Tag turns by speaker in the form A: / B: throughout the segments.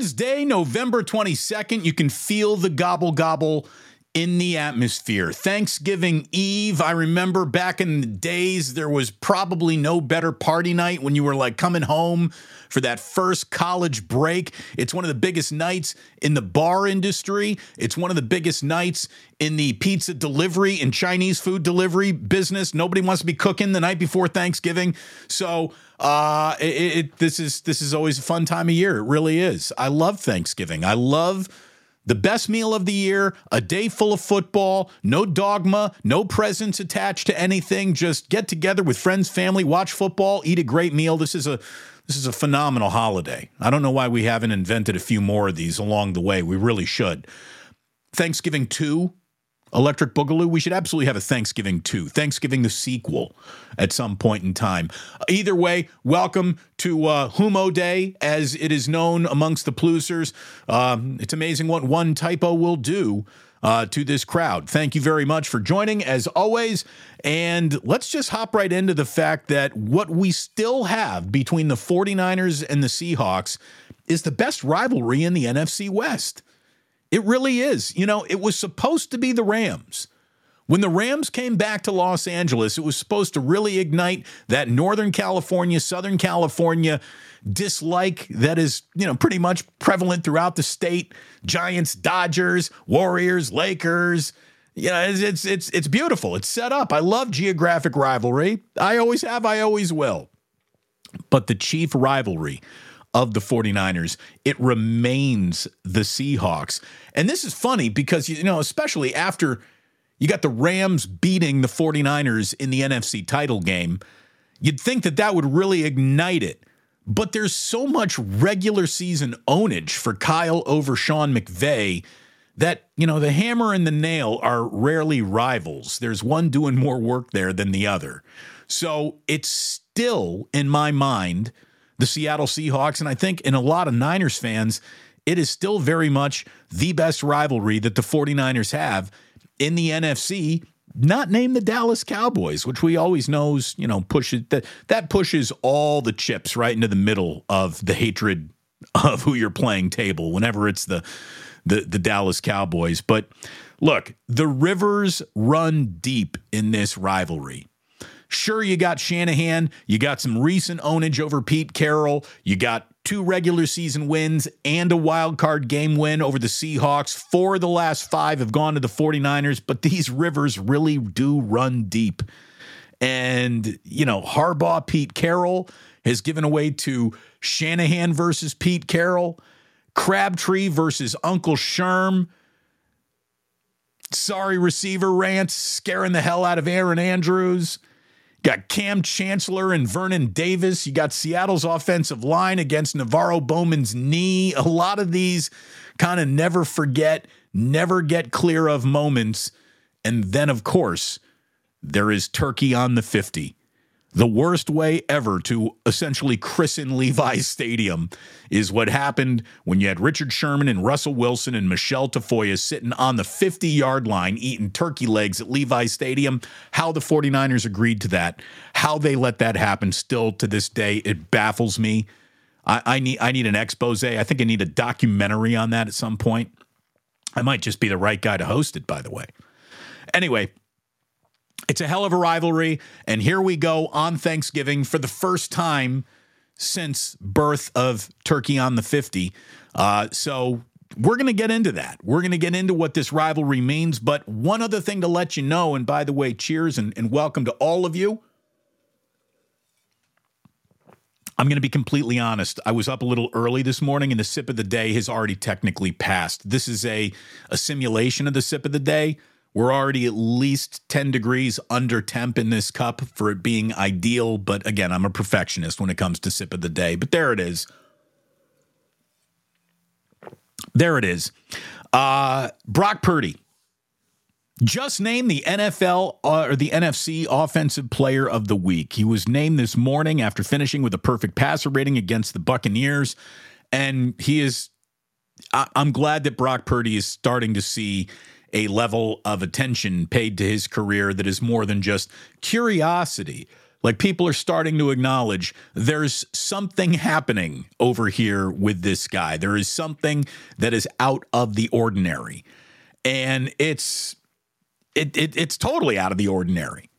A: Wednesday, November 22nd. You can feel the gobble gobble in the atmosphere. Thanksgiving Eve, I remember back in the days, there was probably no better party night when you were like coming home for that first college break. It's one of the biggest nights in the bar industry. It's one of the biggest nights in the pizza delivery and Chinese food delivery business. Nobody wants to be cooking the night before Thanksgiving. So, uh, it, it, this is this is always a fun time of year. It really is. I love Thanksgiving. I love the best meal of the year, a day full of football, no dogma, no presents attached to anything. Just get together with friends, family, watch football, eat a great meal. This is a this is a phenomenal holiday. I don't know why we haven't invented a few more of these along the way. We really should. Thanksgiving 2 Electric Boogaloo. We should absolutely have a Thanksgiving too. Thanksgiving the sequel at some point in time. Either way, welcome to uh, Humo Day, as it is known amongst the Plusers. Um, it's amazing what one typo will do. Uh, to this crowd. Thank you very much for joining, as always. And let's just hop right into the fact that what we still have between the 49ers and the Seahawks is the best rivalry in the NFC West. It really is. You know, it was supposed to be the Rams. When the Rams came back to Los Angeles, it was supposed to really ignite that Northern California, Southern California dislike that is, you know, pretty much prevalent throughout the state. Giants, Dodgers, Warriors, Lakers. You know, it's it's it's, it's beautiful. It's set up. I love geographic rivalry. I always have, I always will. But the chief rivalry of the 49ers. It remains the Seahawks. And this is funny because, you know, especially after you got the Rams beating the 49ers in the NFC title game, you'd think that that would really ignite it. But there's so much regular season ownage for Kyle over Sean McVay that, you know, the hammer and the nail are rarely rivals. There's one doing more work there than the other. So it's still, in my mind, the Seattle Seahawks. And I think in a lot of Niners fans, it is still very much the best rivalry that the 49ers have in the NFC, not named the Dallas Cowboys, which we always knows, you know, pushes that that pushes all the chips right into the middle of the hatred of who you're playing table whenever it's the the the Dallas Cowboys. But look, the rivers run deep in this rivalry. Sure, you got Shanahan, you got some recent ownage over Pete Carroll, you got two regular season wins and a wild card game win over the Seahawks. Four of the last five have gone to the 49ers, but these rivers really do run deep. And, you know, Harbaugh, Pete Carroll has given away to Shanahan versus Pete Carroll, Crabtree versus Uncle Sherm. Sorry, receiver rants scaring the hell out of Erin Andrews. Got Kam Chancellor and Vernon Davis. You got Seattle's offensive line against NaVorro Bowman's knee. A lot of these kind of never forget, never get clear of moments. And then, of course, there is Turkey on the 50. The worst way ever to essentially christen Levi's Stadium is what happened when you had Richard Sherman and Russell Wilson and Michele Tafoya sitting on the 50 yard line eating turkey legs at Levi's Stadium. How the 49ers agreed to that, how they let that happen still to this day, it baffles me. I, I need I need an expose. I think I need a documentary on that at some point. I might just be the right guy to host it, by the way. Anyway, it's a hell of a rivalry. And here we go on Thanksgiving for the first time since birth of Turkey on the 50. Uh, so we're going to get into that. We're going to get into what this rivalry means. But one other thing to let you know, and by the way, cheers and, and welcome to all of you. I'm going to be completely honest. I was up a little early this morning, and the sip of the day has already technically passed. This is a, a simulation of the sip of the day. We're already at least 10 degrees under temp in this cup for it being ideal. But again, I'm a perfectionist when it comes to sip of the day. But there it is. There it is. Uh, Brock Purdy just named the NFL uh, or the NFC Offensive Player of the Week. He was named this morning after finishing with a perfect passer rating against the Buccaneers. And he is, I, I'm glad that Brock Purdy is starting to see a level of attention paid to his career that is more than just curiosity, Like people are starting to acknowledge there's something happening over here with this guy. There is something that is out of the ordinary. And it's it, it it's totally out of the ordinary.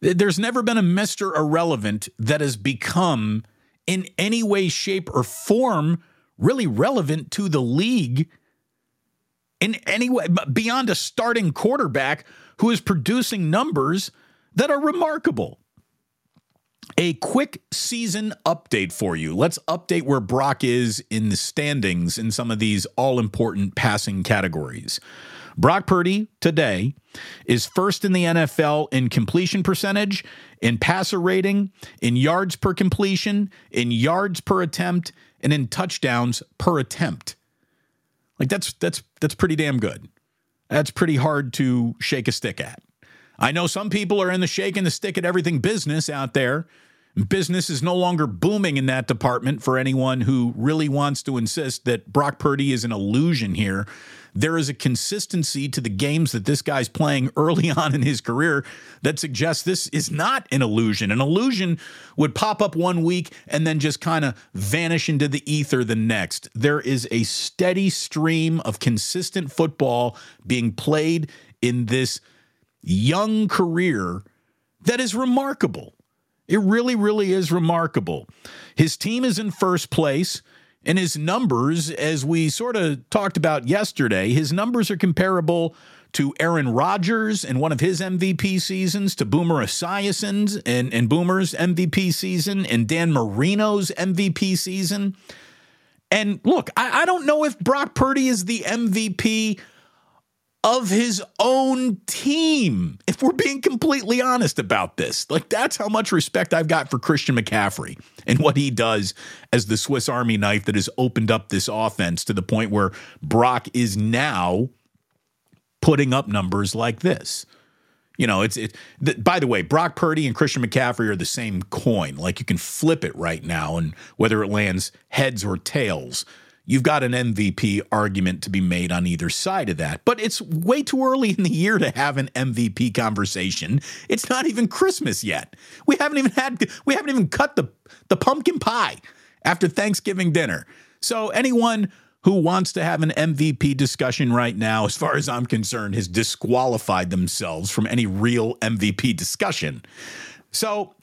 A: There's never been a Mr. Irrelevant that has become in any way, shape, or form really relevant to the league in any way beyond a starting quarterback who is producing numbers that are remarkable. A quick season update for you. Let's update where Brock is in the standings in some of these all important passing categories. Brock Purdy today is first in the NFL in completion percentage, in passer rating, in yards per completion, in yards per attempt, and in touchdowns per attempt. Like that's that's that's pretty damn good. That's pretty hard to shake a stick at. I know some people are in the shaking the stick at everything business out there. Business is no longer booming in that department for anyone who really wants to insist that Brock Purdy is an illusion here there is a consistency to the games that this guy's playing early on in his career that suggests this is not an illusion. An illusion would pop up one week and then just kind of vanish into the ether the next. There is a steady stream of consistent football being played in this young career that is remarkable. It really, really is remarkable. His team is in first place. And his numbers, as we sort of talked about yesterday, his numbers are comparable to Aaron Rodgers in one of his MVP seasons, to Boomer Esiason's and, and Boomer's MVP season, and Dan Marino's MVP season. And look, I, I don't know if Brock Purdy is the MVP of his own team. If we're being completely honest about this, like that's how much respect I've got for Christian McCaffrey and what he does as the Swiss Army knife that has opened up this offense to the point where Brock is now putting up numbers like this. You know, it's it. by the way, Brock Purdy and Christian McCaffrey are the same coin. Like you can flip it right now, and whether it lands heads or tails, you've got an MVP argument to be made on either side of that. But it's way too early in the year to have an MVP conversation. It's not even Christmas yet. We haven't even had we haven't even cut the the pumpkin pie after Thanksgiving dinner. So anyone who wants to have an MVP discussion right now, as far as I'm concerned, has disqualified themselves from any real MVP discussion. So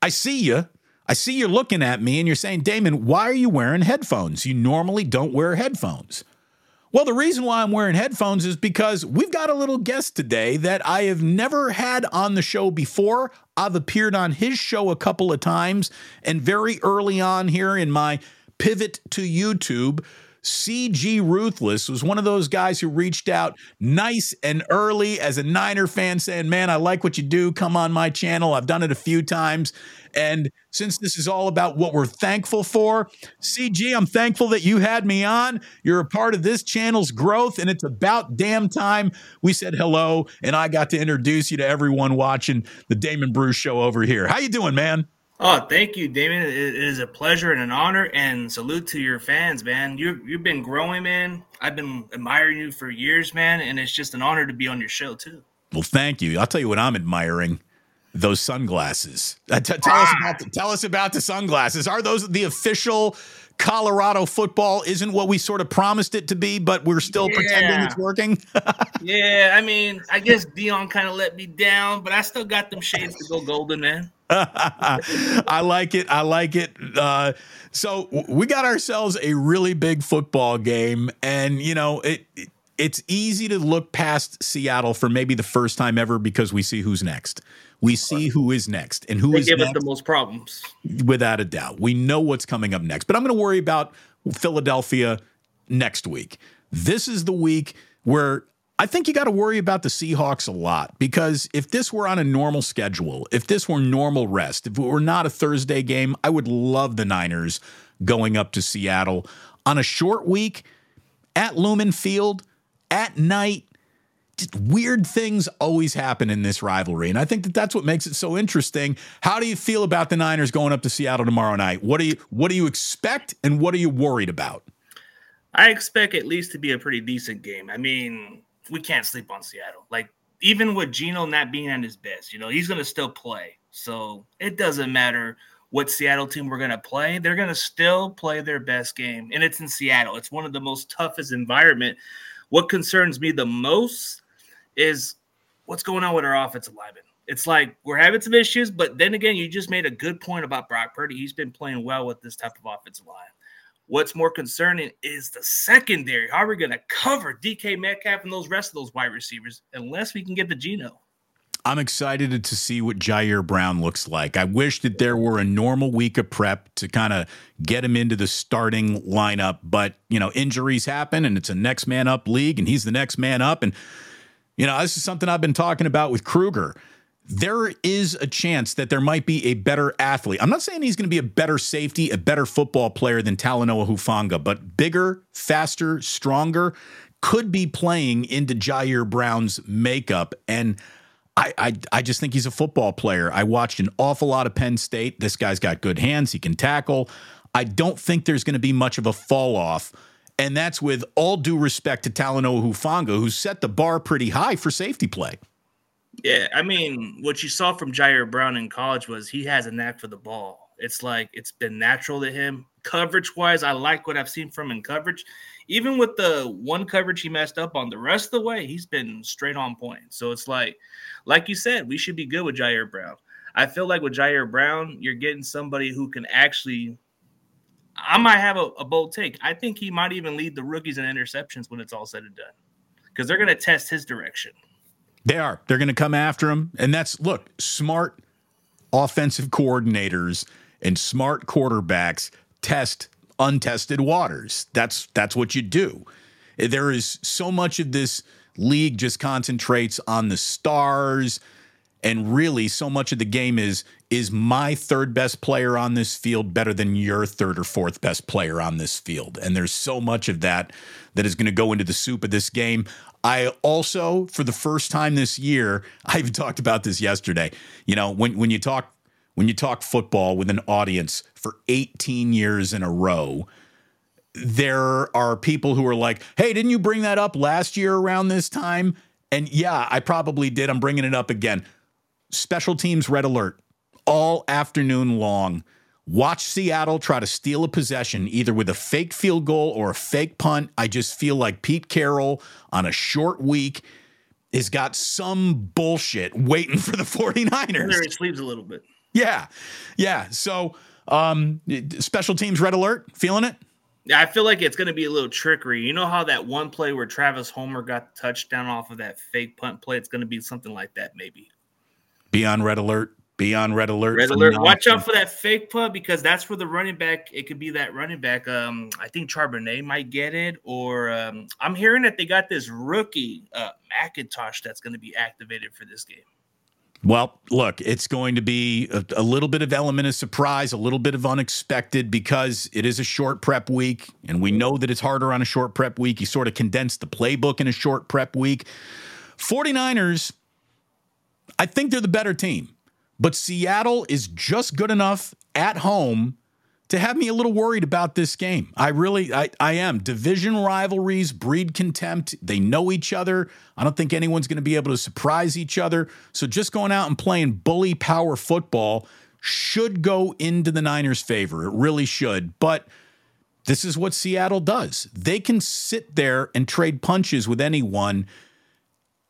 A: I see you. I see you're looking at me and you're saying, Damon, why are you wearing headphones? You normally don't wear headphones. Well, the reason why I'm wearing headphones is because we've got a little guest today that I have never had on the show before. I've appeared on his show a couple of times, and very early on here in my pivot to YouTube, CG Ruthless was one of those guys who reached out nice and early as a Niner fan saying, Man, I like what you do. Come on my channel. I've done it a few times. And since this is all about what we're thankful for, CG, I'm thankful that you had me on. You're a part of this channel's growth, and it's about damn time we said hello, and I got to introduce you to everyone watching the Damon Bruce show over here. How you doing, man?
B: Oh, thank you, Damon. It is a pleasure and an honor, and salute to your fans, man. You you've been growing, man. I've been admiring you for years, man, and it's just an honor to be on your show too.
A: Well, thank you. I'll tell you what I'm admiring those sunglasses. Uh, t- tell ah. us about the, tell us about the sunglasses. Are those the official Colorado football? Isn't what we sort of promised it to be, but we're still yeah. pretending it's working.
B: yeah, I mean, I guess Deion kind of let me down, but I still got them shades to go golden, man.
A: I like it. I like it. Uh, so we got ourselves a really big football game, and you know it, it it's easy to look past Seattle for maybe the first time ever because we see who's next. We see who is next and who
B: they
A: is
B: give
A: next,
B: us the most problems.
A: Without a doubt. We know what's coming up next. But I'm going to worry about Philadelphia next week. This is the week where I think you got to worry about the Seahawks a lot because if this were on a normal schedule, if this were normal rest, if it were not a Thursday game, I would love the Niners going up to Seattle. On a short week at Lumen Field at night weird things always happen in this rivalry and i think that that's what makes it so interesting. How do you feel about the niners going up to seattle tomorrow night? What do you what do you expect and what are you worried about?
B: I expect at least to be a pretty decent game. I mean we can't sleep on seattle like even with Geno not being at his best, you know, he's going to still play. So it doesn't matter what Seattle team we're going to play. They're going to still play their best game. And it's in Seattle. It's one of the most toughest environment. What concerns me the most is what's going on with our offensive linemen. It's like we're having some issues, but then again, you just made a good point about Brock Purdy. He's been playing well with this type of offensive line. What's more concerning is the secondary. How are we going to cover DK Metcalf and those rest of those wide receivers unless we can get the Geno?
A: I'm excited to see what Ji'Ayir Brown looks like. I wish that there were a normal week of prep to kind of get him into the starting lineup, but you know, injuries happen and it's a next man up league and he's the next man up and you know, this is something I've been talking about with Kruger there is a chance that there might be a better athlete. I'm not saying he's going to be a better safety, a better football player than Talanoa Hufanga, but bigger, faster, stronger, could be playing into Ji'Ayir Brown's makeup. And I, I, I just think he's a football player. I watched an awful lot of Penn State. This guy's got good hands. He can tackle. I don't think there's going to be much of a fall off. And that's with all due respect to Talanoa Hufanga, who set the bar pretty high for safety play.
B: Yeah, I mean, what you saw from Ji'Ayir Brown in college was he has a knack for the ball. It's like it's been natural to him. Coverage wise, I like what I've seen from him in coverage. Even with the one coverage he messed up on, the rest of the way he's been straight on point. So it's like, like you said, we should be good with Ji'Ayir Brown. I feel like with Ji'Ayir Brown, you're getting somebody who can actually. I might have a, a bold take. I think he might even lead the rookies in interceptions when it's all said and done, because they're going to test his direction.
A: They are. They're going to come after him. And that's, look, smart offensive coordinators and smart quarterbacks test untested waters. That's that's what you do. There is so much of this league just concentrates on the stars and really so much of the game is is my third best player on this field better than your third or fourth best player on this field and there's so much of that that is going to go into the soup of this game I also, for the first time this year, I even talked about this yesterday. You know, when when you talk when you talk football with an audience for 18 years in a row, there are people who are like, "Hey, didn't you bring that up last year around this time?" And yeah, I probably did. I'm bringing it up again. Special teams red alert all afternoon long. Watch Seattle try to steal a possession either with a fake field goal or a fake punt. I just feel like Pete Carroll on a short week has got some bullshit waiting for the 49ers.
B: There he sleeps a little bit.
A: Yeah. Yeah. So um special teams red alert, feeling it?
B: Yeah, I feel like it's going to be a little trickery. You know how that one play where Travis Homer got the touchdown off of that fake punt play? It's going to be something like that, maybe.
A: Be on red alert. Be on red alert.
B: Red alert. Watch out for that fake punt because that's where the running back. It could be that running back. Um, I think Charbonnet might get it, or um, I'm hearing that they got this rookie uh, McIntosh that's going to be activated for this game.
A: Well, look, it's going to be a, a, little bit of element of surprise, a little bit of unexpected because it is a short prep week, and we know that it's harder on a short prep week. You sort of condensed the playbook in a short prep week. 49ers, I think they're the better team. But Seattle is just good enough at home to have me a little worried about this game. I really, I, I am. Division rivalries breed contempt. They know each other. I don't think anyone's going to be able to surprise each other. So just going out and playing bully power football should go into the Niners' favor. It really should. But this is what Seattle does. They can sit there and trade punches with anyone.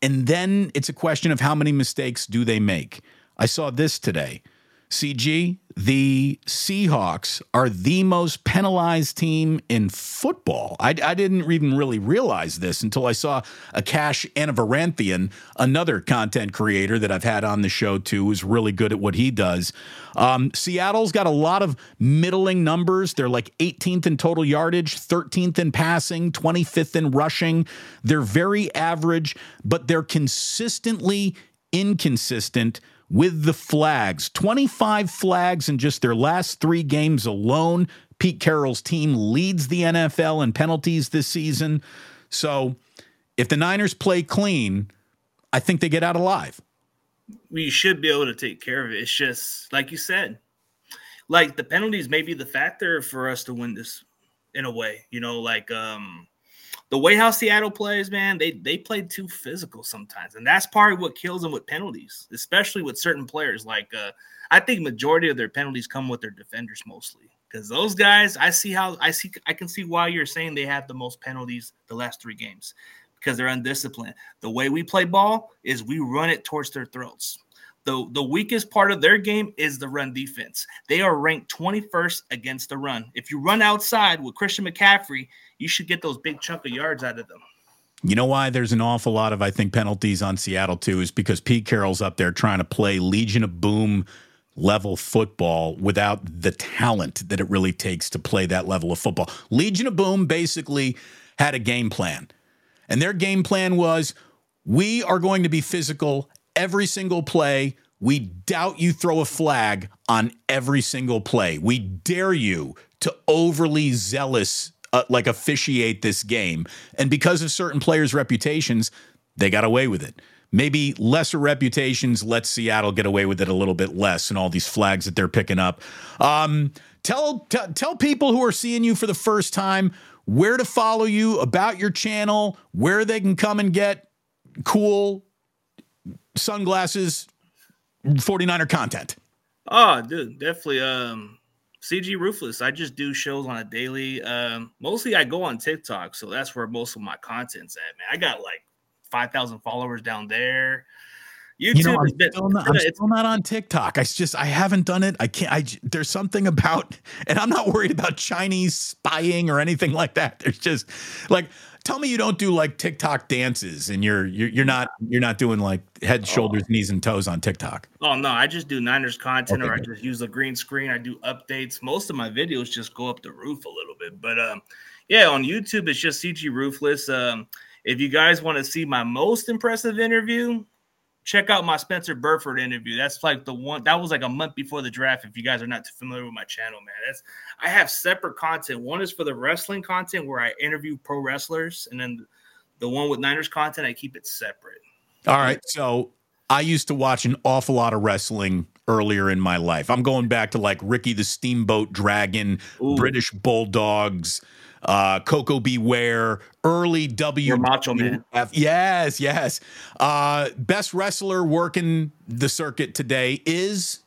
A: And then it's a question of how many mistakes do they make. I saw this today. CG, the Seahawks are the most penalized team in football. I, I, didn't even really realize this until I saw Akash Anavarathan, another content creator that I've had on the show too, who's really good at what he does. Um, Seattle's got a lot of middling numbers. They're like 18th in total yardage, 13th in passing, 25th in rushing. They're very average, but they're consistently inconsistent with the flags 25 flags in just their last three games alone. Pete Carroll's team leads the NFL in penalties this season. So if the Niners play clean, I think they get out alive.
B: We should be able to take care of it. It's just like you said, like the penalties may be the factor for us to win this in a way. You know, like um the way how Seattle plays, man, they they play too physical sometimes, and that's part of what kills them with penalties, especially with certain players. Like uh, I think majority of their penalties come with their defenders mostly, because those guys, I see how I see I can see why you're saying they have the most penalties the last three games because they're undisciplined. The way we play ball is we run it towards their throats. The, the weakest part of their game is the run defense. They are ranked 21st against the run. If you run outside with Christian McCaffrey, you should get those big chunk of yards out of them.
A: You know why there's an awful lot of, I think, penalties on Seattle too, is because Pete Carroll's up there trying to play Legion of Boom level football without the talent that it really takes to play that level of football. Legion of Boom basically had a game plan, and their game plan was we are going to be physical every single play. We doubt you throw a flag on every single play. We dare you to overly zealous uh, like officiate this game. And because of certain players' reputations, they got away with it. Maybe lesser reputations let Seattle get away with it a little bit less and all these flags that they're picking up. Um, tell t- tell people who are seeing you for the first time where to follow you, about your channel, where they can come and get cool sunglasses 49er content.
B: Oh, dude, definitely. Um, CG Ruthless. I just do shows on a daily. Um, mostly I go on TikTok, so that's where most of my content's at. Man, I got like five thousand followers down there.
A: YouTube you know, I'm, been, still, not, I'm still not on TikTok. I just I haven't done it. I can't. I there's something about, and I'm not worried about Chinese spying or anything like that. There's just like tell me you don't do like TikTok dances and you're you're, you're not you're not doing like head, oh. shoulders, oh. knees, and toes on TikTok.
B: Oh no, I just do Niners content okay, or I just use a green screen. I do updates. Most of my videos just go up the roof a little bit, but um, yeah, on YouTube it's just CG Ruthless. Um, if you guys want to see my most impressive interview, check out my Spencer Burford interview. That's like the one that was like a month before the draft. If you guys are not too familiar with my channel, man, that's I have separate content. One is for the wrestling content where I interview pro wrestlers, and then the one with Niners content I keep it separate.
A: All right, so I used to watch an awful lot of wrestling earlier in my life. I'm going back to like Ricky the Steamboat Dragon, Ooh. British Bulldogs uh, Koko B. Ware, early W.
B: Macho Man.
A: Yes, yes. Uh, best wrestler working the circuit today is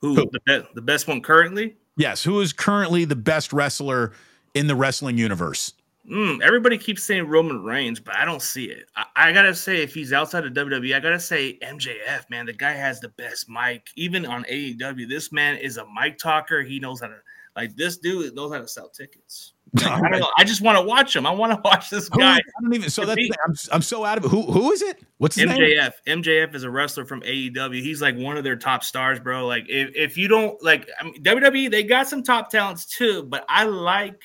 B: who? who? The, be- the best one currently?
A: Yes. Who is currently the best wrestler in the wrestling universe?
B: Mm, everybody keeps saying Roman Reigns, but I don't see it. I, I, gotta say, if he's outside of WWE, I gotta say MJF. Man, the guy has the best mic. Even on AEW, this man is a mic talker. He knows how to like this dude knows how to sell tickets. I don't know. I just want to watch him. I want to watch this guy.
A: I don't even. So that's. I'm, I'm so out of it. Who who is it? What's his
B: MJF. name? MJF is a wrestler from AEW. He's like one of their top stars, bro. Like if, if you don't like I mean, WWE, they got some top talents too. But I like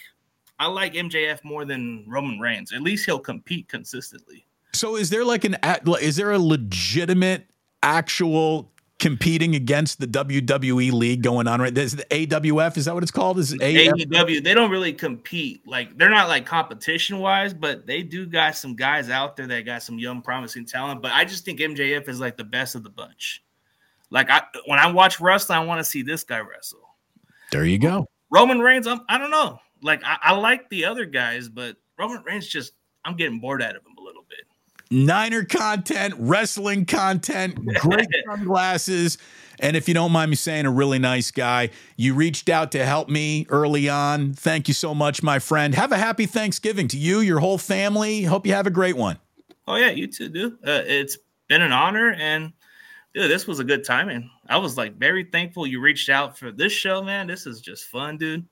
B: I like MJF more than Roman Reigns. At least he'll compete consistently.
A: So is there like an is there a legitimate actual competing against the WWE league going on right? There's the AWF is that what it's called? Is it
B: AEW they don't really compete. Like they're not like competition wise but they do got some guys out there that got some young promising talent. But I just think MJF is like the best of the bunch. Like I when I watch wrestling I want to see this guy wrestle.
A: There you go.
B: Roman Reigns I'm, I don't know. Like I, I like the other guys but Roman Reigns just I'm getting bored out of him
A: Niner content, wrestling content, great sunglasses. And if you don't mind me saying, a really nice guy. You reached out to help me early on. Thank you so much, my friend. Have a happy Thanksgiving to you, your whole family. Hope you have a great one.
B: Oh, yeah, you too, dude. Uh, it's been an honor. And, dude, this was a good timing. I was like very thankful you reached out for this show, man. This is just fun, dude.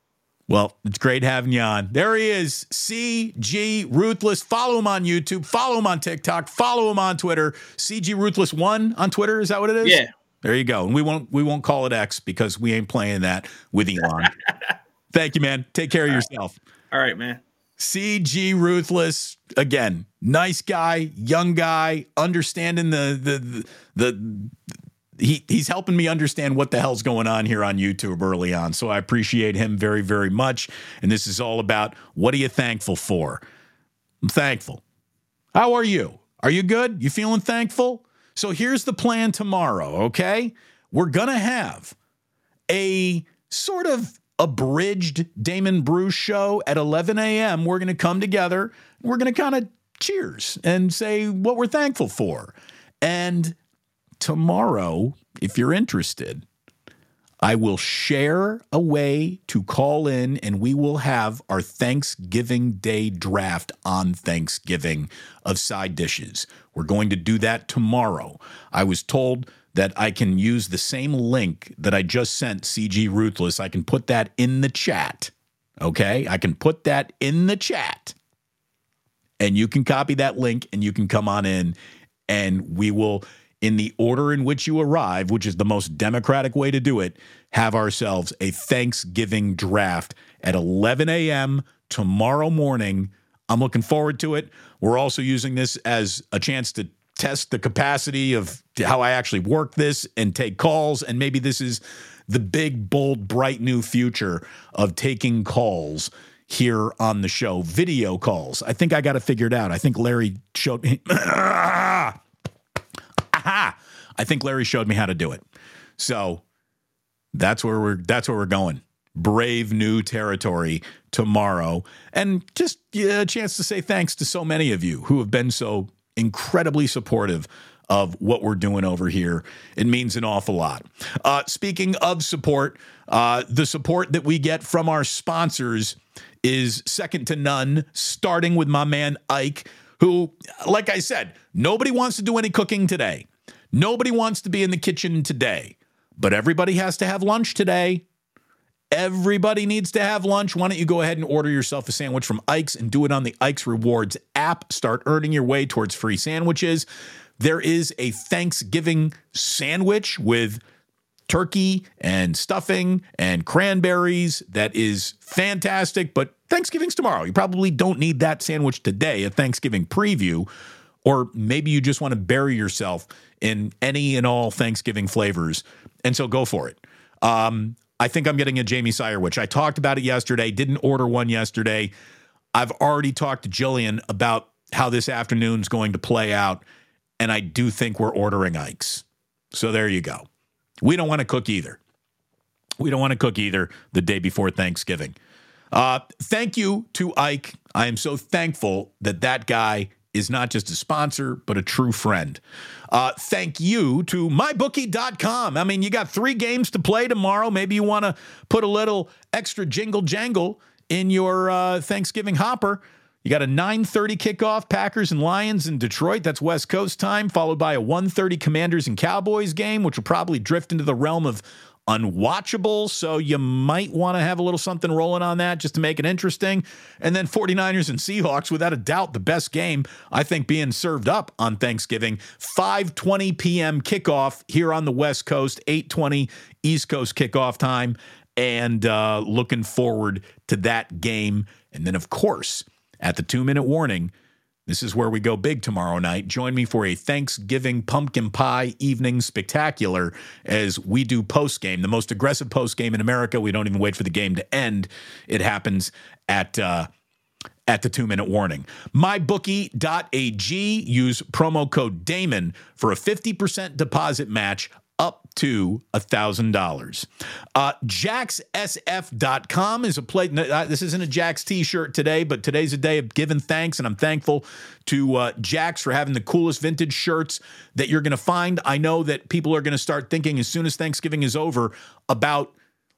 A: Well, it's great having you on. There he is, CG Ruthless. Follow him on YouTube. Follow him on TikTok. Follow him on Twitter. CG Ruthless One on Twitter. Is that what it is?
B: Yeah.
A: There you go. And we won't we won't call it X because we ain't playing that with Elon. Thank you, man. Take care of yourself.
B: All right, man.
A: CG Ruthless again. Nice guy, young guy, understanding the the the, the he he's helping me understand what the hell's going on here on YouTube early on. So I appreciate him very very much. And this is all about what are you thankful for? I'm thankful. How are you? Are you good? You feeling thankful? So here's the plan tomorrow, okay? We're going to have a sort of abridged Damon Bruce show at 11 a.m. We're going to come together. We're going to kind of cheers and say what we're thankful for. And tomorrow, if you're interested, I will share a way to call in and we will have our Thanksgiving Day draft on Thanksgiving of side dishes. We're going to do that tomorrow. I was told that I can use the same link that I just sent CG Ruthless. I can put that in the chat. Okay? I can put that in the chat. And you can copy that link and you can come on in and we will in the order in which you arrive, which is the most democratic way to do it, have ourselves a Thanksgiving draft at 11 a.m. tomorrow morning. I'm looking forward to it. We're also using this as a chance to test the capacity of how I actually work this and take calls. And maybe this is the big, bold, bright new future of taking calls here on the show, video calls. I think I got it figured out. I think Larry showed me. Ah! Aha! I think Larry showed me how to do it. So that's where we're that's where we're going. Brave new territory tomorrow, and just yeah, a chance to say thanks to so many of you who have been so incredibly supportive of what we're doing over here. It means an awful lot. Uh, speaking of support, uh, the support that we get from our sponsors is second to none, starting with my man Ike, who, like I said, nobody wants to do any cooking today. Nobody wants to be in the kitchen today, but everybody has to have lunch today. Everybody needs to have lunch. Why don't you go ahead and order yourself a sandwich from Ike's and do it on the Ike's Rewards app? Start earning your way towards free sandwiches. There is a Thanksgiving sandwich with turkey and stuffing and cranberries that is fantastic, but Thanksgiving's tomorrow. You probably don't need that sandwich today, a Thanksgiving preview, or maybe you just want to bury yourself in any and all Thanksgiving flavors. And so go for it. Um, I think I'm getting a Jamie Sirewich. I talked about it yesterday, didn't order one yesterday. I've already talked to Jillian about how this afternoon's going to play out, and I do think we're ordering Ike's. So there you go. We don't want to cook either. We don't want to cook either the day before Thanksgiving. Uh, thank you to Ike. I am so thankful that that guy is not just a sponsor, but a true friend. Uh, thank you to mybookie.com. I mean, you got three games to play tomorrow. Maybe you want to put a little extra jingle jangle in your uh, Thanksgiving hopper. You got a 9:30 kickoff, Packers and Lions in Detroit. That's West Coast time, followed by a 1:30 Commanders and Cowboys game, which will probably drift into the realm of unwatchable. So you might want to have a little something rolling on that just to make it interesting. And then 49ers and Seahawks, without a doubt, the best game, I think, being served up on Thanksgiving. 5:20 p.m. kickoff here on the West Coast, 8:20 East Coast kickoff time. And uh, looking forward to that game. And then, of course, at the two minute warning, this is where we go big tomorrow night. Join me for a Thanksgiving pumpkin pie evening spectacular as we do post game, the most aggressive post game in America. We don't even wait for the game to end. It happens at uh, at the two minute warning. MyBookie.ag, use promo code Damon for a 50% deposit match up to $1,000. Uh, JaxSF.com is a play. Uh, this isn't a Jax t shirt today, but today's a day of giving thanks, and I'm thankful to uh, Jax for having the coolest vintage shirts that you're going to find. I know that people are going to start thinking as soon as Thanksgiving is over about,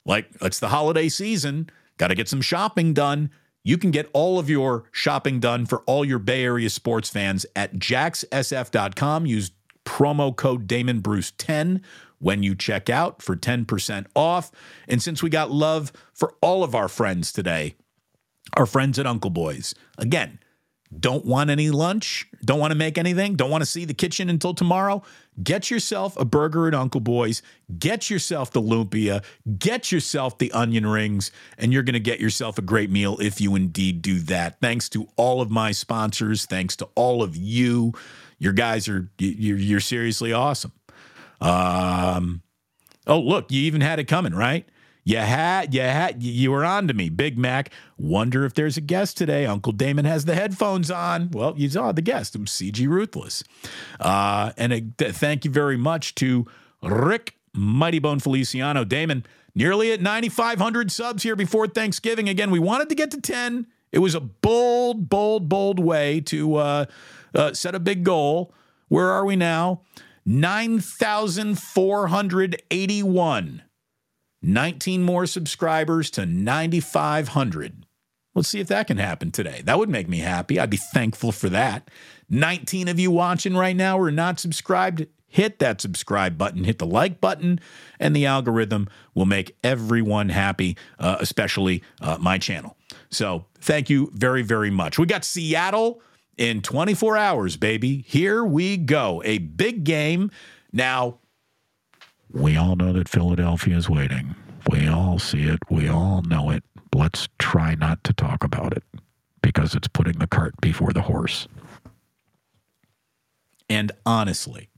A: like, it's the holiday season, got to get some shopping done. You can get all of your shopping done for all your Bay Area sports fans at jaxsf.com. Use promo code Damon Bruce 10 when you check out for 10% off. And since we got love for all of our friends today, our friends at Uncle Boys, again, don't want any lunch, don't want to make anything, don't want to see the kitchen until tomorrow, get yourself a burger at Uncle Boys, get yourself the lumpia, get yourself the onion rings, and you're going to get yourself a great meal if you indeed do that. Thanks to all of my sponsors, thanks to all of you. Your guys are you're, you're seriously awesome. Um, oh look, you even had it coming, right? You had, you had, you were on to me, Big Mac. Wonder if there's a guest today. Uncle Damon has the headphones on. Well, you saw the guest. I'm CG Ruthless. Uh, and a, th- thank you very much to Rick Mighty Bone Feliciano. Damon, nearly at 9,500 subs here before Thanksgiving. Again, we wanted to get to 10. It was a bold, bold, bold way to uh, uh, set a big goal. Where are we now? 9,481. 19 more subscribers to 9,500. Let's see if that can happen today. That would make me happy. I'd be thankful for that. 19 of you watching right now are not subscribed, hit that subscribe button, hit the like button, and the algorithm will make everyone happy, uh, especially uh, my channel. So thank you very, very much. We got Seattle in 24 hours, baby. Here we go. A big game. Now, we all know that Philadelphia is waiting. We all see it. We all know it. Let's try not to talk about it because it's putting the cart before the horse. And honestly,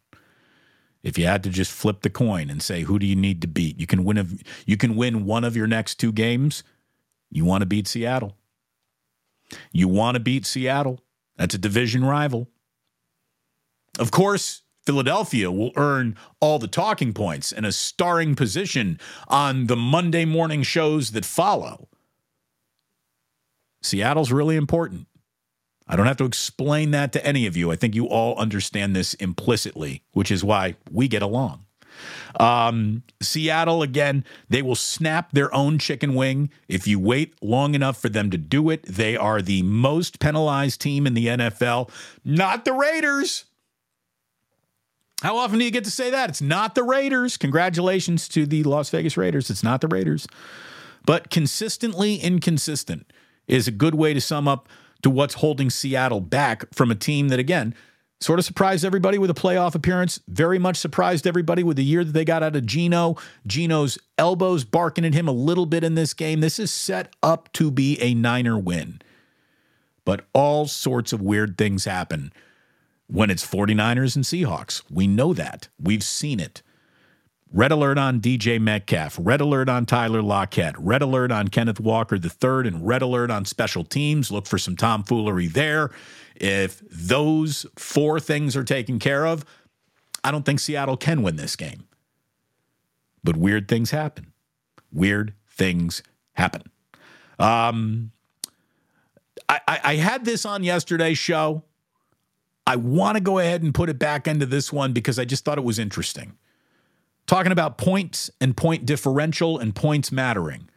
A: if you had to just flip the coin and say who do you need to beat, you can win a, you can win one of your next two games. You want to beat Seattle. You want to beat Seattle. That's a division rival. Of course, Philadelphia will earn all the talking points and a starring position on the Monday morning shows that follow. Seattle's really important. I don't have to explain that to any of you. I think you all understand this implicitly, which is why we get along. Um, Seattle, again, they will snap their own chicken wing if you wait long enough for them to do it. They are the most penalized team in the NFL, not the Raiders. How often do you get to say that? It's not the Raiders. Congratulations to the Las Vegas Raiders. It's not the Raiders. But consistently inconsistent is a good way to sum up to what's holding Seattle back from a team that, again, sort of surprised everybody with a playoff appearance. Very much surprised everybody with the year that they got out of Geno. Geno's elbows barking at him a little bit in this game. This is set up to be a Niner win. But all sorts of weird things happen when it's 49ers and Seahawks. We know that. We've seen it. Red alert on DJ Metcalf, red alert on Tyler Lockett, red alert on Kenneth Walker III, and red alert on special teams. Look for some tomfoolery there. If those four things are taken care of, I don't think Seattle can win this game. But weird things happen. Weird things happen. Um, I, I, I had this on yesterday's show. I want to go ahead and put it back into this one because I just thought it was interesting talking about points and point differential and points mattering.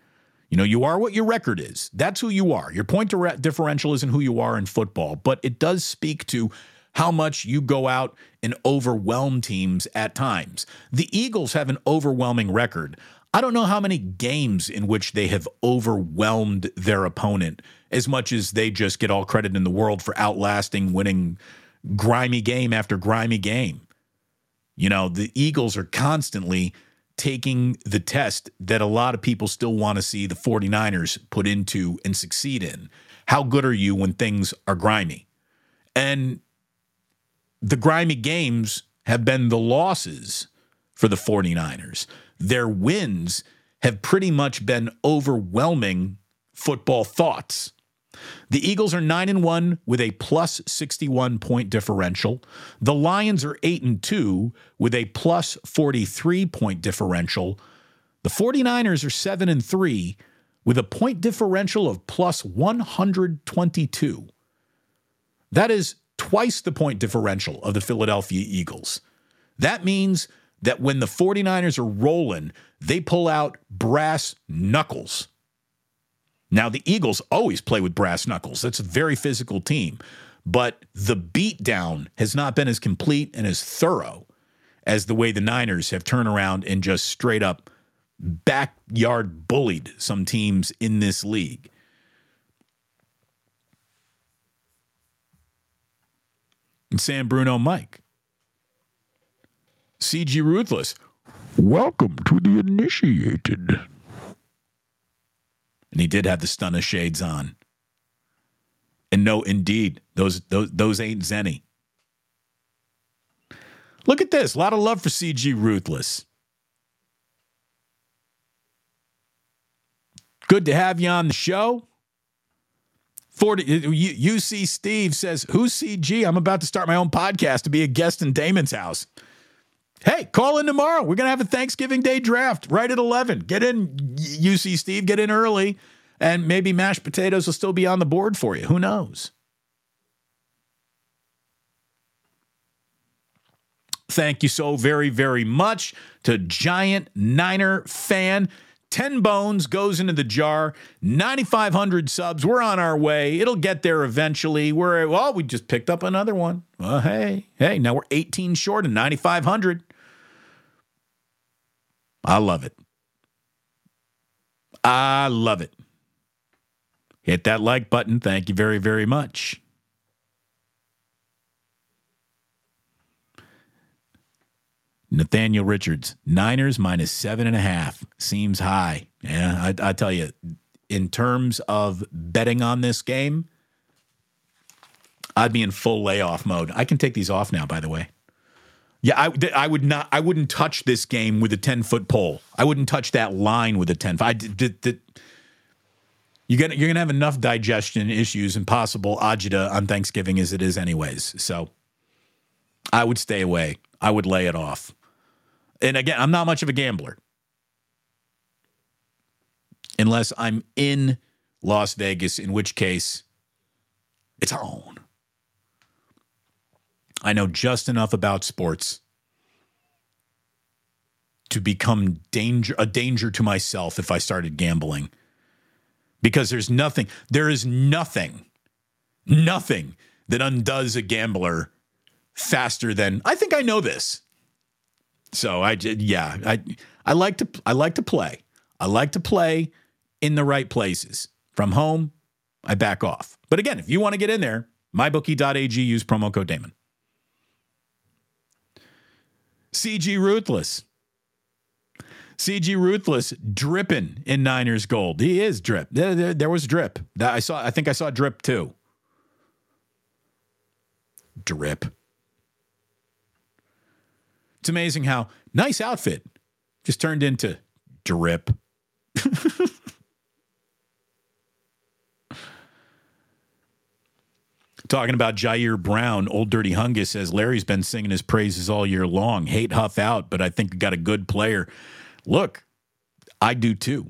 A: You know, you are what your record is. That's who you are. Your point differential isn't who you are in football, but it does speak to how much you go out and overwhelm teams at times. The Eagles have an overwhelming record. I don't know how many games in which they have overwhelmed their opponent as much as they just get all credit in the world for outlasting, winning grimy game after grimy game. You know, the Eagles are constantly taking the test that a lot of people still want to see the 49ers put into and succeed in. How good are you when things are grimy? And the grimy games have been the losses for the 49ers. Their wins have pretty much been overwhelming football thoughts. The Eagles are 9 and 1 with a plus 61 point differential. The Lions are 8 and 2 with a plus 43 point differential. The 49ers are 7 and 3 with a point differential of plus 122. That is twice the point differential of the Philadelphia Eagles. That means that when the 49ers are rolling, they pull out brass knuckles. Now, the Eagles always play with brass knuckles. That's a very physical team. But the beatdown has not been as complete and as thorough as the way the Niners have turned around and just straight up backyard bullied some teams in this league. And San Bruno Mike. CG Ruthless. Welcome to the initiated and he did have the stunner shades on. And no, indeed, those those those ain't Zenny. Look at this. A lot of love for CG Ruthless. Good to have you on the show. 40 uh, uh, UC Steve says, Who's CG? I'm about to start my own podcast to be a guest in Damon's house. Hey, call in tomorrow. We're going to have a Thanksgiving Day draft right at 11. Get in, UC Steve, get in early, and maybe mashed potatoes will still be on the board for you. Who knows? Thank you so very, very much to Giant Niner fan. 10 bones goes into the jar. 9,500 subs. We're on our way. It'll get there eventually. We're, well, we just picked up another one. Well, hey, hey, now we're 18 short of 9,500. I love it. I love it. Hit that like button. Thank you very, very much. Nathaniel Richards, Niners minus seven and a half seems high. Yeah, I, I tell you, in terms of betting on this game, I'd be in full layoff mode. I can take these off now, by the way. Yeah, I, I would not. I wouldn't touch this game with a ten foot pole. I wouldn't touch that line with a ten. I did, you're gonna you're gonna have enough digestion issues and possible agita on Thanksgiving as it is, anyways. So I would stay away. I would lay it off. And again, I'm not much of a gambler. Unless I'm in Las Vegas, in which case it's our own. I know just enough about sports to become danger a danger to myself if I started gambling. Because there's nothing, there is nothing, nothing that undoes a gambler faster than I think I know this. So I yeah, I I like to I like to play. I like to play in the right places. From home, I back off. But again, if you want to get in there, mybookie.ag use promo code Damon. CG Ruthless. CG Ruthless dripping in Niners gold. He is drip. There, there, there was drip. That I saw I think I saw drip too. Drip. It's amazing how nice outfit just turned into drip. Talking about Ji'Ayir Brown, Old Dirty Hungus says Larry's been singing his praises all year long. Hate Huff out, but I think got a good player. Look, I do too.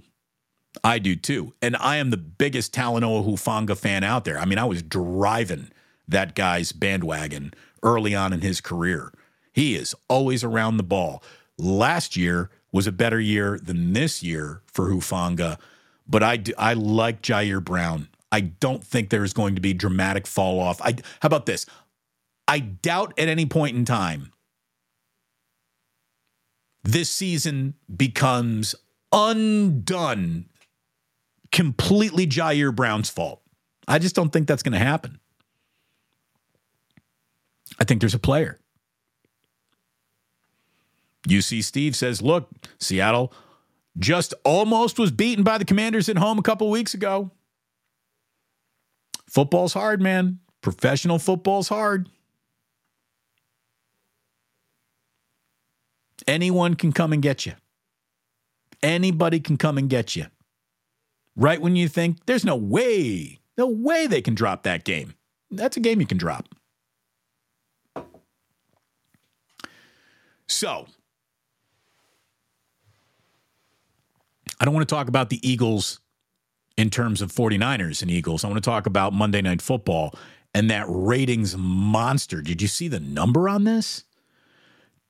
A: I do too. And I am the biggest Talanoa Hufanga fan out there. I mean, I was driving that guy's bandwagon early on in his career. He is always around the ball. Last year was a better year than this year for Hufanga, but I, do, I like Ji'Ayir Brown. I don't think there is going to be dramatic fall off. I, how about this? I doubt at any point in time this season becomes undone completely Ji'Ayir Brown's fault. I just don't think that's going to happen. I think there's a player. UC Steve says, look, Seattle just almost was beaten by the Commanders at home a couple weeks ago. Football's hard, man. Professional football's hard. Anyone can come and get you. Anybody can come and get you. Right when you think there's no way, no way they can drop that game. That's a game you can drop. So, I don't want to talk about the Eagles in terms of 49ers and Eagles. I want to talk about Monday Night Football and that ratings monster. Did you see the number on this?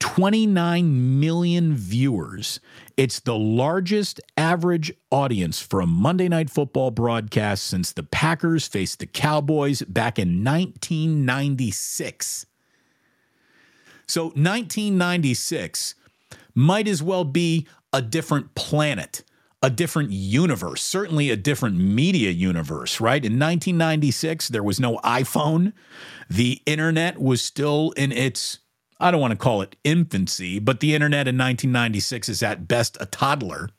A: 29 million viewers. It's the largest average audience for a Monday Night Football broadcast since the Packers faced the Cowboys back in 1996. So, 1996 might as well be a different planet a different universe, certainly a different media universe, right? In 1996, there was no iPhone. The internet was still in its, I don't want to call it infancy, but the internet in 1996 is at best a toddler.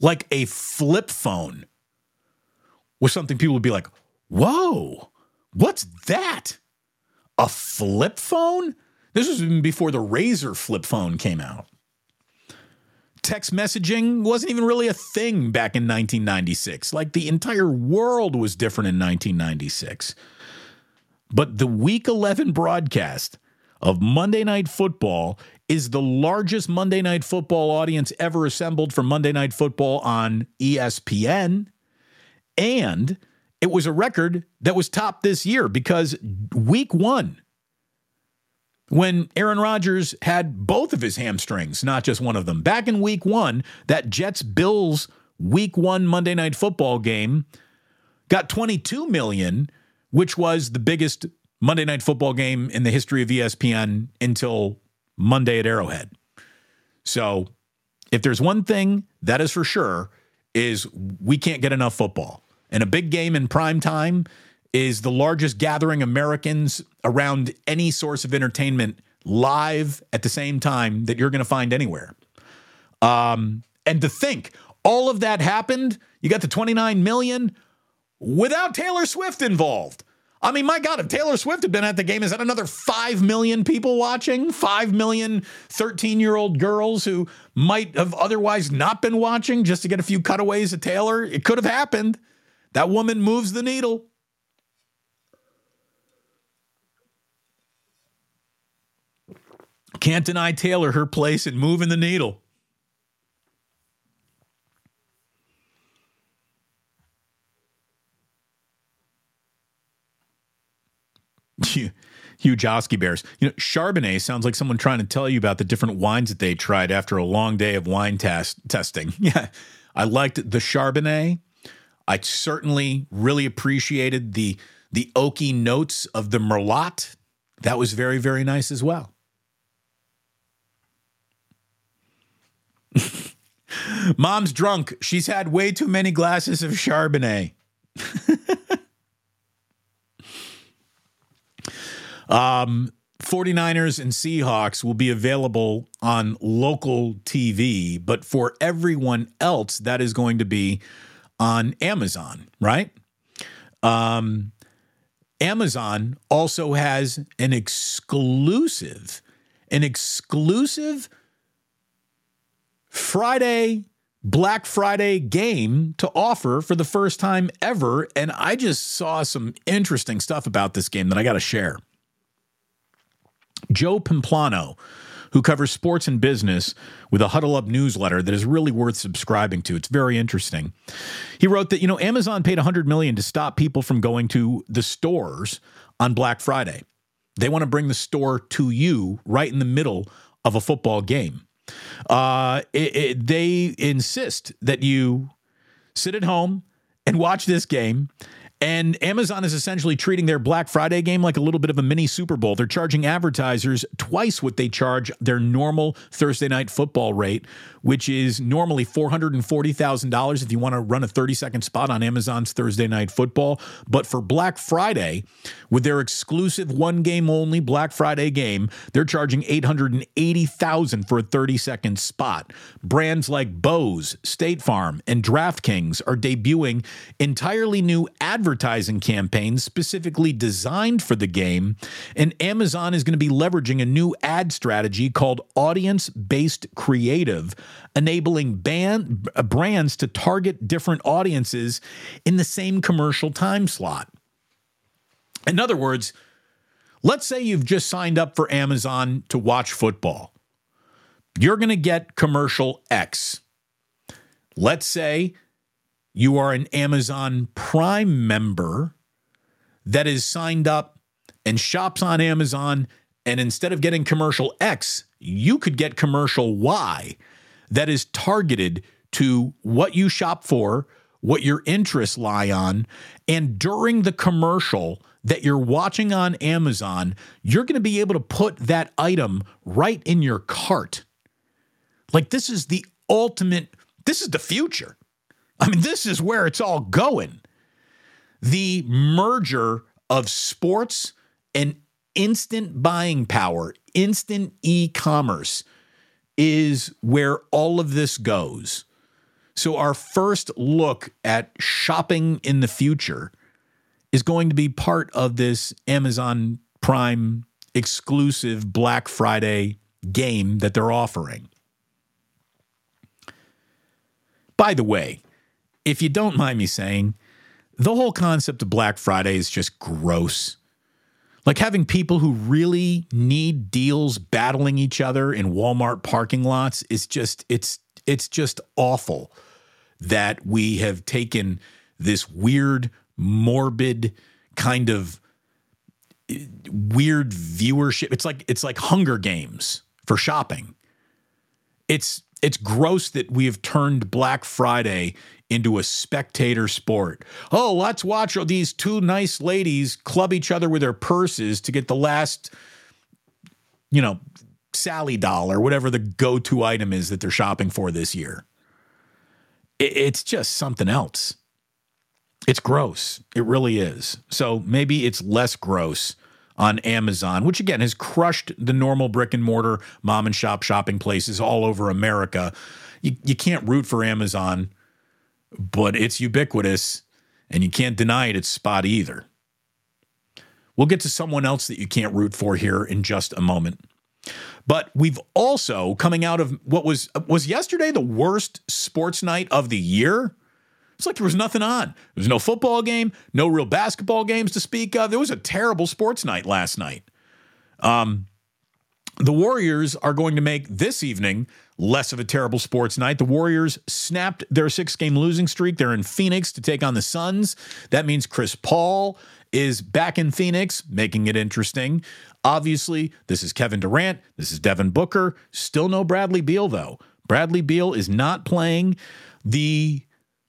A: Like a flip phone was something people would be like, whoa, what's that? A flip phone? This was even before the Razr flip phone came out text messaging wasn't even really a thing back in 1996. Like the entire world was different in 1996. But the week 11 broadcast of Monday Night Football is the largest Monday Night Football audience ever assembled for Monday Night Football on ESPN. And it was a record that was topped this year because week one, when Aaron Rodgers had both of his hamstrings, not just one of them, back in week one, that Jets Bills week one Monday Night Football game got 22 million, which was the biggest Monday Night Football game in the history of ESPN until Monday at Arrowhead. So, if there's one thing that is for sure is we can't get enough football. And a big game in prime time is the largest gathering Americans around any source of entertainment live at the same time that you're going to find anywhere. Um, and to think all of that happened, you got the 29 million without Taylor Swift involved. I mean, my God, if Taylor Swift had been at the game, is that another 5 million people watching? 5 million 13 year old girls who might have otherwise not been watching just to get a few cutaways of Taylor? It could have happened. That woman moves the needle. Can't deny Taylor her place in moving the needle. huge Oski Bears. You know, Chardonnay sounds like someone trying to tell you about the different wines that they tried after a long day of wine test testing. Yeah, I liked the Chardonnay. I certainly really appreciated the the oaky notes of the Merlot. That was very very nice as well. Mom's drunk. She's had way too many glasses of Chardonnay. Um, 49ers and Seahawks will be available on local TV, but for everyone else, that is going to be on Amazon, right? Um, Amazon also has an exclusive, an exclusive Friday, Black Friday game to offer for the first time ever. And I just saw some interesting stuff about this game that I got to share. Joe Pompliano, who covers sports and business with a Huddle Up newsletter that is really worth subscribing to. It's very interesting. He wrote that, you know, Amazon paid 100 million to stop people from going to the stores on Black Friday. They want to bring the store to you right in the middle of a football game. Uh, it, it, they insist that you sit at home and watch this game and Amazon is essentially treating their Black Friday game like a little bit of a mini Super Bowl. They're charging advertisers twice what they charge their normal Thursday night football rate, which is normally $440,000 if you want to run a 30 second spot on Amazon's Thursday night football. But for Black Friday, with their exclusive one game only Black Friday game, they're charging $880,000 for a 30 second spot. Brands like Bose, State Farm, and DraftKings are debuting entirely new advertising advertising campaigns specifically designed for the game, and Amazon is going to be leveraging a new ad strategy called audience based creative, enabling band, uh, brands to target different audiences in the same commercial time slot. In other words, let's say you've just signed up for Amazon to watch football. You're going to get commercial X. Let's say you are an Amazon Prime member that is signed up and shops on Amazon, and instead of getting commercial X, you could get commercial Y that is targeted to what you shop for, what your interests lie on. And during the commercial that you're watching on Amazon, you're going to be able to put that item right in your cart. Like, this is the ultimate, this is the future. I mean, this is where it's all going. The merger of sports and instant buying power, instant e commerce is where all of this goes. So, our first look at shopping in the future is going to be part of this Amazon Prime exclusive Black Friday game that they're offering. By the way, if you don't mind me saying, the whole concept of Black Friday is just gross. Like having people who really need deals battling each other in Walmart parking lots is just it's it's just awful that we have taken this weird morbid kind of eh, weird viewership. It's like it's like Hunger Games for shopping. It's it's gross that we have turned Black Friday into a spectator sport. Oh, let's watch these two nice ladies club each other with their purses to get the last, you know, Sally doll or whatever the go to item is that they're shopping for this year. It's just something else. It's gross. It really is. So maybe it's less gross on Amazon, which again has crushed the normal brick and mortar mom and shop shopping places all over America. You, you can't root for Amazon, but it's ubiquitous and you can't deny it, it's spot either. We'll get to someone else that you can't root for here in just a moment. But we've also coming out of what was was yesterday the worst sports night of the year. It's like there was nothing on. There was no football game, no real basketball games to speak of. There was a terrible sports night last night. Um, the Warriors are going to make this evening less of a terrible sports night. The Warriors snapped their six game losing streak. They're in Phoenix to take on the Suns. That means Chris Paul is back in Phoenix, making it interesting. Obviously, this is Kevin Durant. This is Devin Booker. Still no Bradley Beal, though. Bradley Beal is not playing. The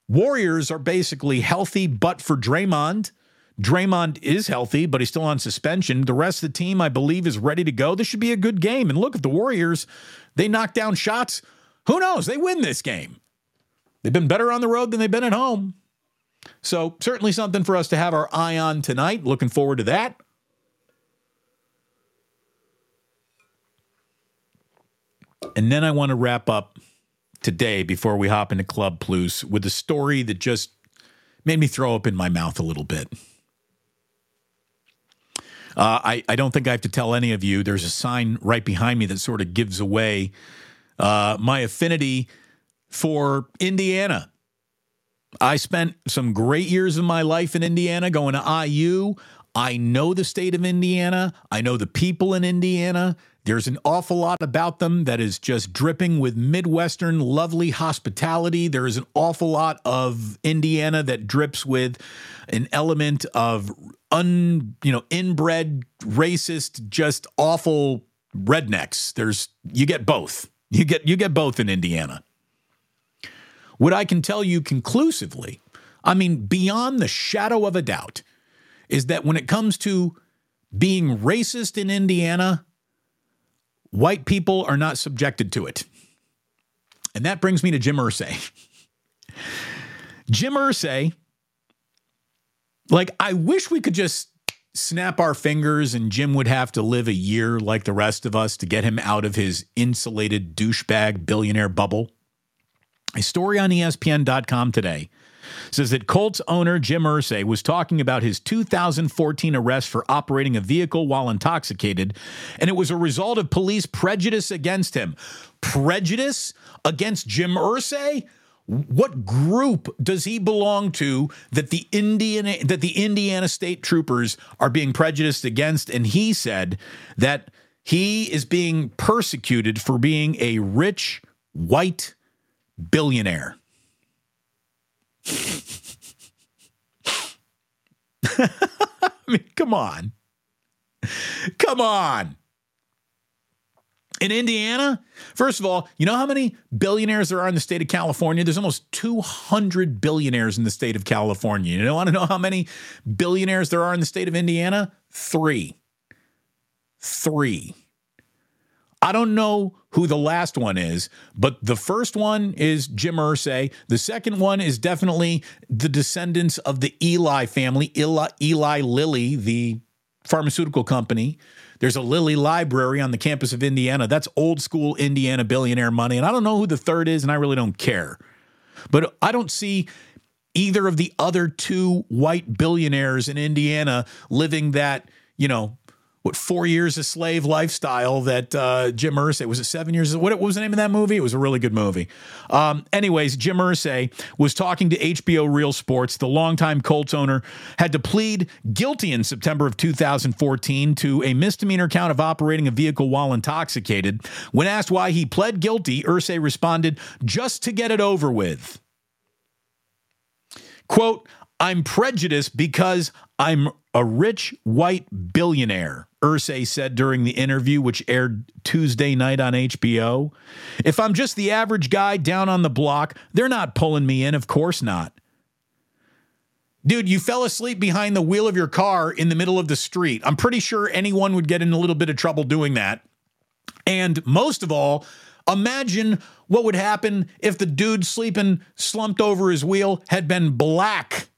A: Warriors are basically healthy, but for Draymond. Draymond is healthy, but he's still on suspension. The rest of the team, I believe, is ready to go. This should be a good game. And look, if the Warriors, they knock down shots, who knows? They win this game. They've been better on the road than they've been at home. So, certainly something for us to have our eye on tonight. Looking forward to that. And then I want to wrap up today before we hop into Club Plus with a story that just made me throw up in my mouth a little bit. Uh, I, I don't think I have to tell any of you. There's a sign right behind me that sort of gives away uh, my affinity for Indiana. I spent some great years of my life in Indiana going to IU. I know the state of Indiana. I know the people in Indiana. There's an awful lot about them that is just dripping with Midwestern lovely hospitality. There is an awful lot of Indiana that drips with an element of un, you know, inbred, racist, just awful rednecks. There's you get both. You get you get both in Indiana. What I can tell you conclusively, I mean beyond the shadow of a doubt, is that when it comes to being racist in Indiana, White people are not subjected to it. And that brings me to Jim Irsay. Jim Irsay, like, I wish we could just snap our fingers and Jim would have to live a year like the rest of us to get him out of his insulated douchebag billionaire bubble. A story on ESPN.com today says that Colts owner Jim Irsay was talking about his 2014 arrest for operating a vehicle while intoxicated, and it was a result of police prejudice against him. Prejudice against Jim Irsay? What group does he belong to that the Indiana that the Indiana State Troopers are being prejudiced against? And he said that he is being persecuted for being a rich white billionaire. I mean, come on. Come on. In Indiana, first of all, you know how many billionaires there are in the state of California? There's almost 200 billionaires in the state of California. You don't want to know how many billionaires there are in the state of Indiana? Three. Three. I don't know who the last one is, but the first one is Jim Irsay. The second one is definitely the descendants of the Eli family, Eli, Eli Lilly, the pharmaceutical company. There's a Lilly library on the campus of Indiana. That's old school Indiana billionaire money. And I don't know who the third is, and I really don't care. But I don't see either of the other two white billionaires in Indiana living that, you know, what four years a slave lifestyle that uh, Jim Irsay was it seven years? What, what, was the name of that movie? It was a really good movie. Um, anyways, Jim Irsay was talking to HBO Real Sports. The longtime Colts owner had to plead guilty in September of 2014 to a misdemeanor count of operating a vehicle while intoxicated. When asked why he pled guilty, Irsay responded, "Just to get it over with." Quote, I'm prejudiced because I'm a rich white billionaire, Irsay said during the interview, which aired Tuesday night on HBO. If I'm just the average guy down on the block, they're not pulling me in, of course not. Dude, you fell asleep behind the wheel of your car in the middle of the street. I'm pretty sure anyone would get in a little bit of trouble doing that. And most of all, imagine what would happen if the dude sleeping slumped over his wheel had been black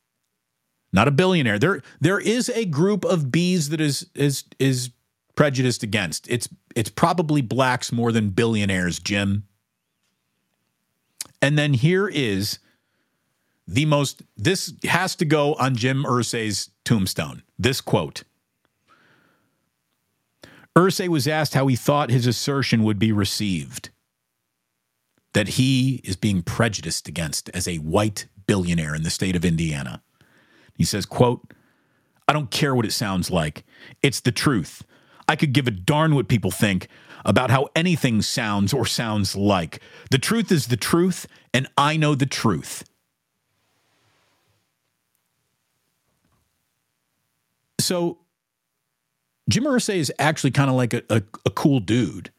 A: not a billionaire. There there is a group of bees that is is is prejudiced against. It's it's probably blacks more than billionaires, Jim. And then here is the most this has to go on Jim Irsay's tombstone. This quote. Irsay was asked how he thought his assertion would be received. That he is being prejudiced against as a white billionaire in the state of Indiana. He says, quote, I don't care what it sounds like. It's the truth. I could give a darn what people think about how anything sounds or sounds like. The truth is the truth, and I know the truth. So, Jim Irsay is actually kind of like a, a, a cool dude.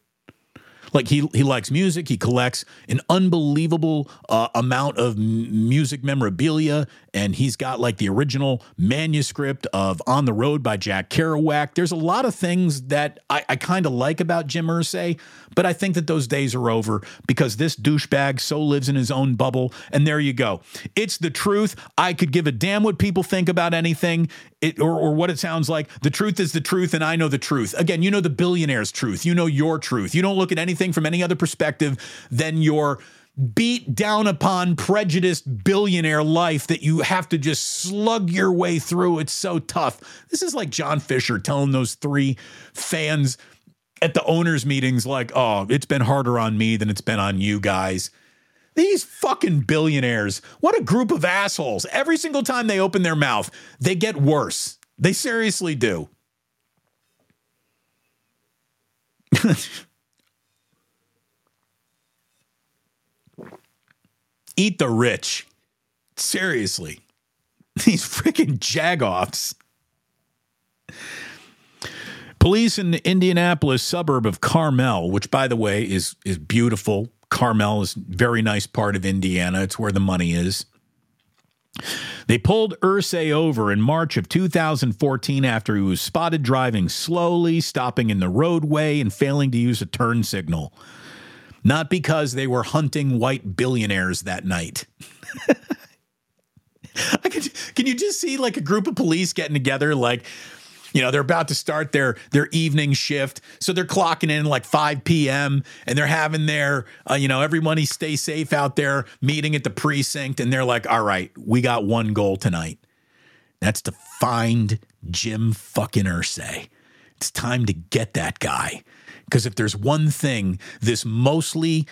A: Like he he likes music. He collects an unbelievable uh, amount of m- music memorabilia, and he's got like the original manuscript of "On the Road" by Jack Kerouac. There's a lot of things that I, I kind of like about Jim Irsay, but I think that those days are over because this douchebag so lives in his own bubble. And there you go. It's the truth. I could give a damn what people think about anything it, or, or what it sounds like. The truth is the truth, and I know the truth. Again, you know the billionaire's truth. You know your truth. You don't look at anything from any other perspective than your beat down upon prejudiced billionaire life that you have to just slug your way through. It's so tough. This is like John Fisher telling those three fans at the owners' meetings, like, oh, it's been harder on me than it's been on you guys. These fucking billionaires, what a group of assholes. Every single time they open their mouth, they get worse. They seriously do. Eat the rich. Seriously. These freaking jagoffs. Police in the Indianapolis suburb of Carmel, which by the way is is beautiful, Carmel is a very nice part of Indiana. It's where the money is. They pulled Irsay over in March of 2014 after he was spotted driving slowly, stopping in the roadway, and failing to use a turn signal. Not because they were hunting white billionaires that night. I can, can you just see like a group of police getting together, like, you know they're about to start their their evening shift. So they're clocking in like 5 p.m and they're having their uh, you know everybody stay safe out there meeting at the precinct. And they're like all right we got one goal tonight. That's to find jim fucking Irsay it's time to get that guy. Because if there's one thing this mostly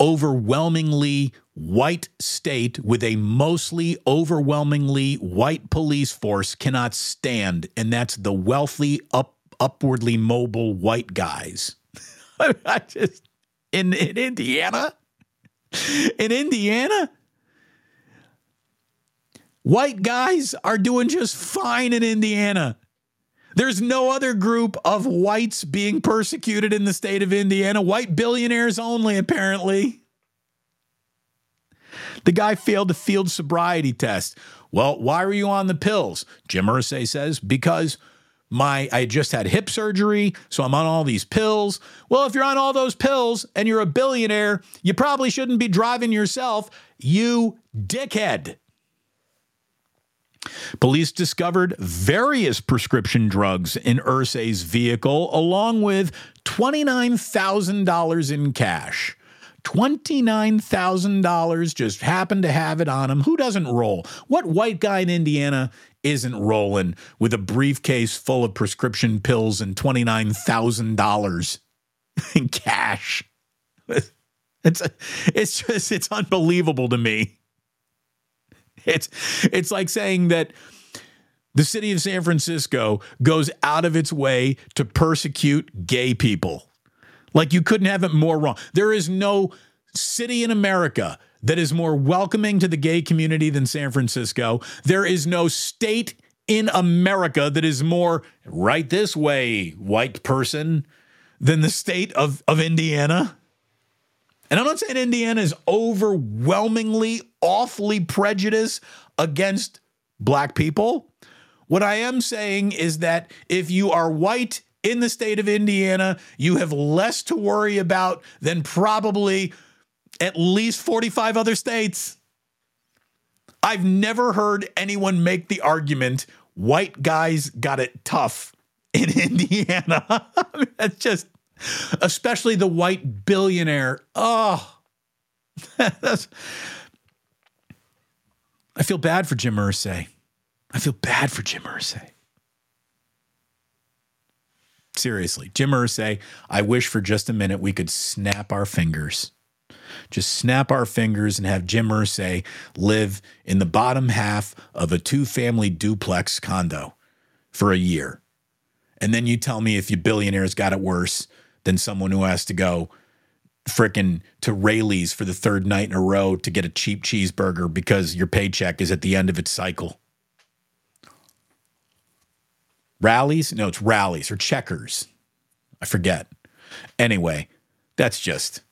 A: overwhelmingly white state with a mostly overwhelmingly white police force cannot stand, and that's the wealthy, up upwardly mobile white guys. I just in in Indiana, in Indiana, white guys are doing just fine in Indiana. There's no other group of whites being persecuted in the state of Indiana. White billionaires only, apparently. The guy failed the field sobriety test. Well, why were you on the pills? Jim Irsay says, because my I just had hip surgery, so I'm on all these pills. Well, if you're on all those pills and you're a billionaire, you probably shouldn't be driving yourself, you dickhead. Police discovered various prescription drugs in Irsay's vehicle, along with $29,000 in cash. $29,000 just happened to have it on him. Who doesn't roll? What white guy in Indiana isn't rolling with a briefcase full of prescription pills and $29,000 in cash. It's it's just it's unbelievable to me. It's it's like saying that the city of San Francisco goes out of its way to persecute gay people. Like you couldn't have it more wrong. There is no city in America that is more welcoming to the gay community than San Francisco. There is no state in America that is more right this way, white person, than the state of, of Indiana. And I'm not saying Indiana is overwhelmingly, awfully prejudiced against black people. What I am saying is that if you are white in the state of Indiana, you have less to worry about than probably at least 45 other states. I've never heard anyone make the argument white guys got it tough in Indiana. That's just, especially the white billionaire. Oh, that's, I feel bad for Jim Irsay. I feel bad for Jim Irsay. Seriously, Jim Irsay, I wish for just a minute we could snap our fingers. Just snap our fingers and have Jim Irsay live in the bottom half of a two family duplex condo for a year. And then you tell me if you billionaires got it worse than someone who has to go frickin' to Raley's for the third night in a row to get a cheap cheeseburger because your paycheck is at the end of its cycle. Rally's? No, it's Rally's or checkers. I forget. Anyway, that's just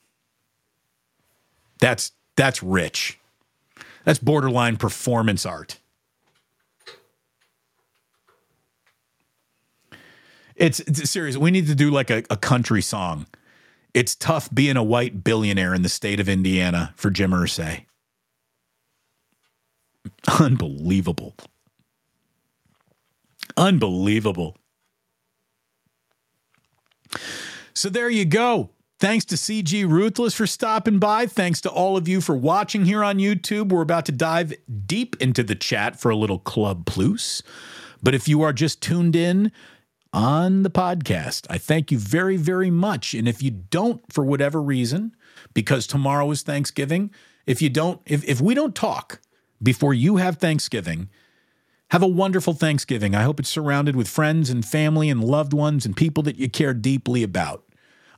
A: that's that's rich. That's borderline performance art. It's, it's serious. We need to do like a, a country song. It's tough being a white billionaire in the state of Indiana for Jim Irsay. Unbelievable. Unbelievable. So there you go. Thanks to CG Ruthless for stopping by. Thanks to all of you for watching here on YouTube. We're about to dive deep into the chat for a little Club Plus. But if you are just tuned in on the podcast, I thank you very, very much. And if you don't, for whatever reason, because tomorrow is Thanksgiving, if you don't, if, if we don't talk before you have Thanksgiving, have a wonderful Thanksgiving. I hope it's surrounded with friends and family and loved ones and people that you care deeply about.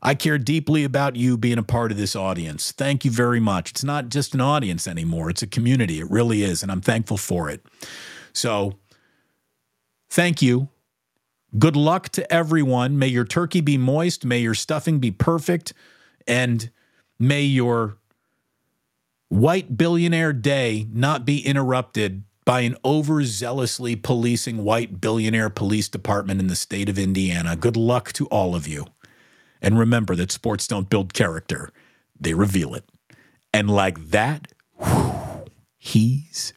A: I care deeply about you being a part of this audience. Thank you very much. It's not just an audience anymore, it's a community. It really is. And I'm thankful for it. So, thank you. Good luck to everyone. May your turkey be moist. May your stuffing be perfect. And may your white billionaire day not be interrupted by an overzealously policing white billionaire police department in the state of Indiana. Good luck to all of you. And remember that sports don't build character, they reveal it. And like that, whew, he's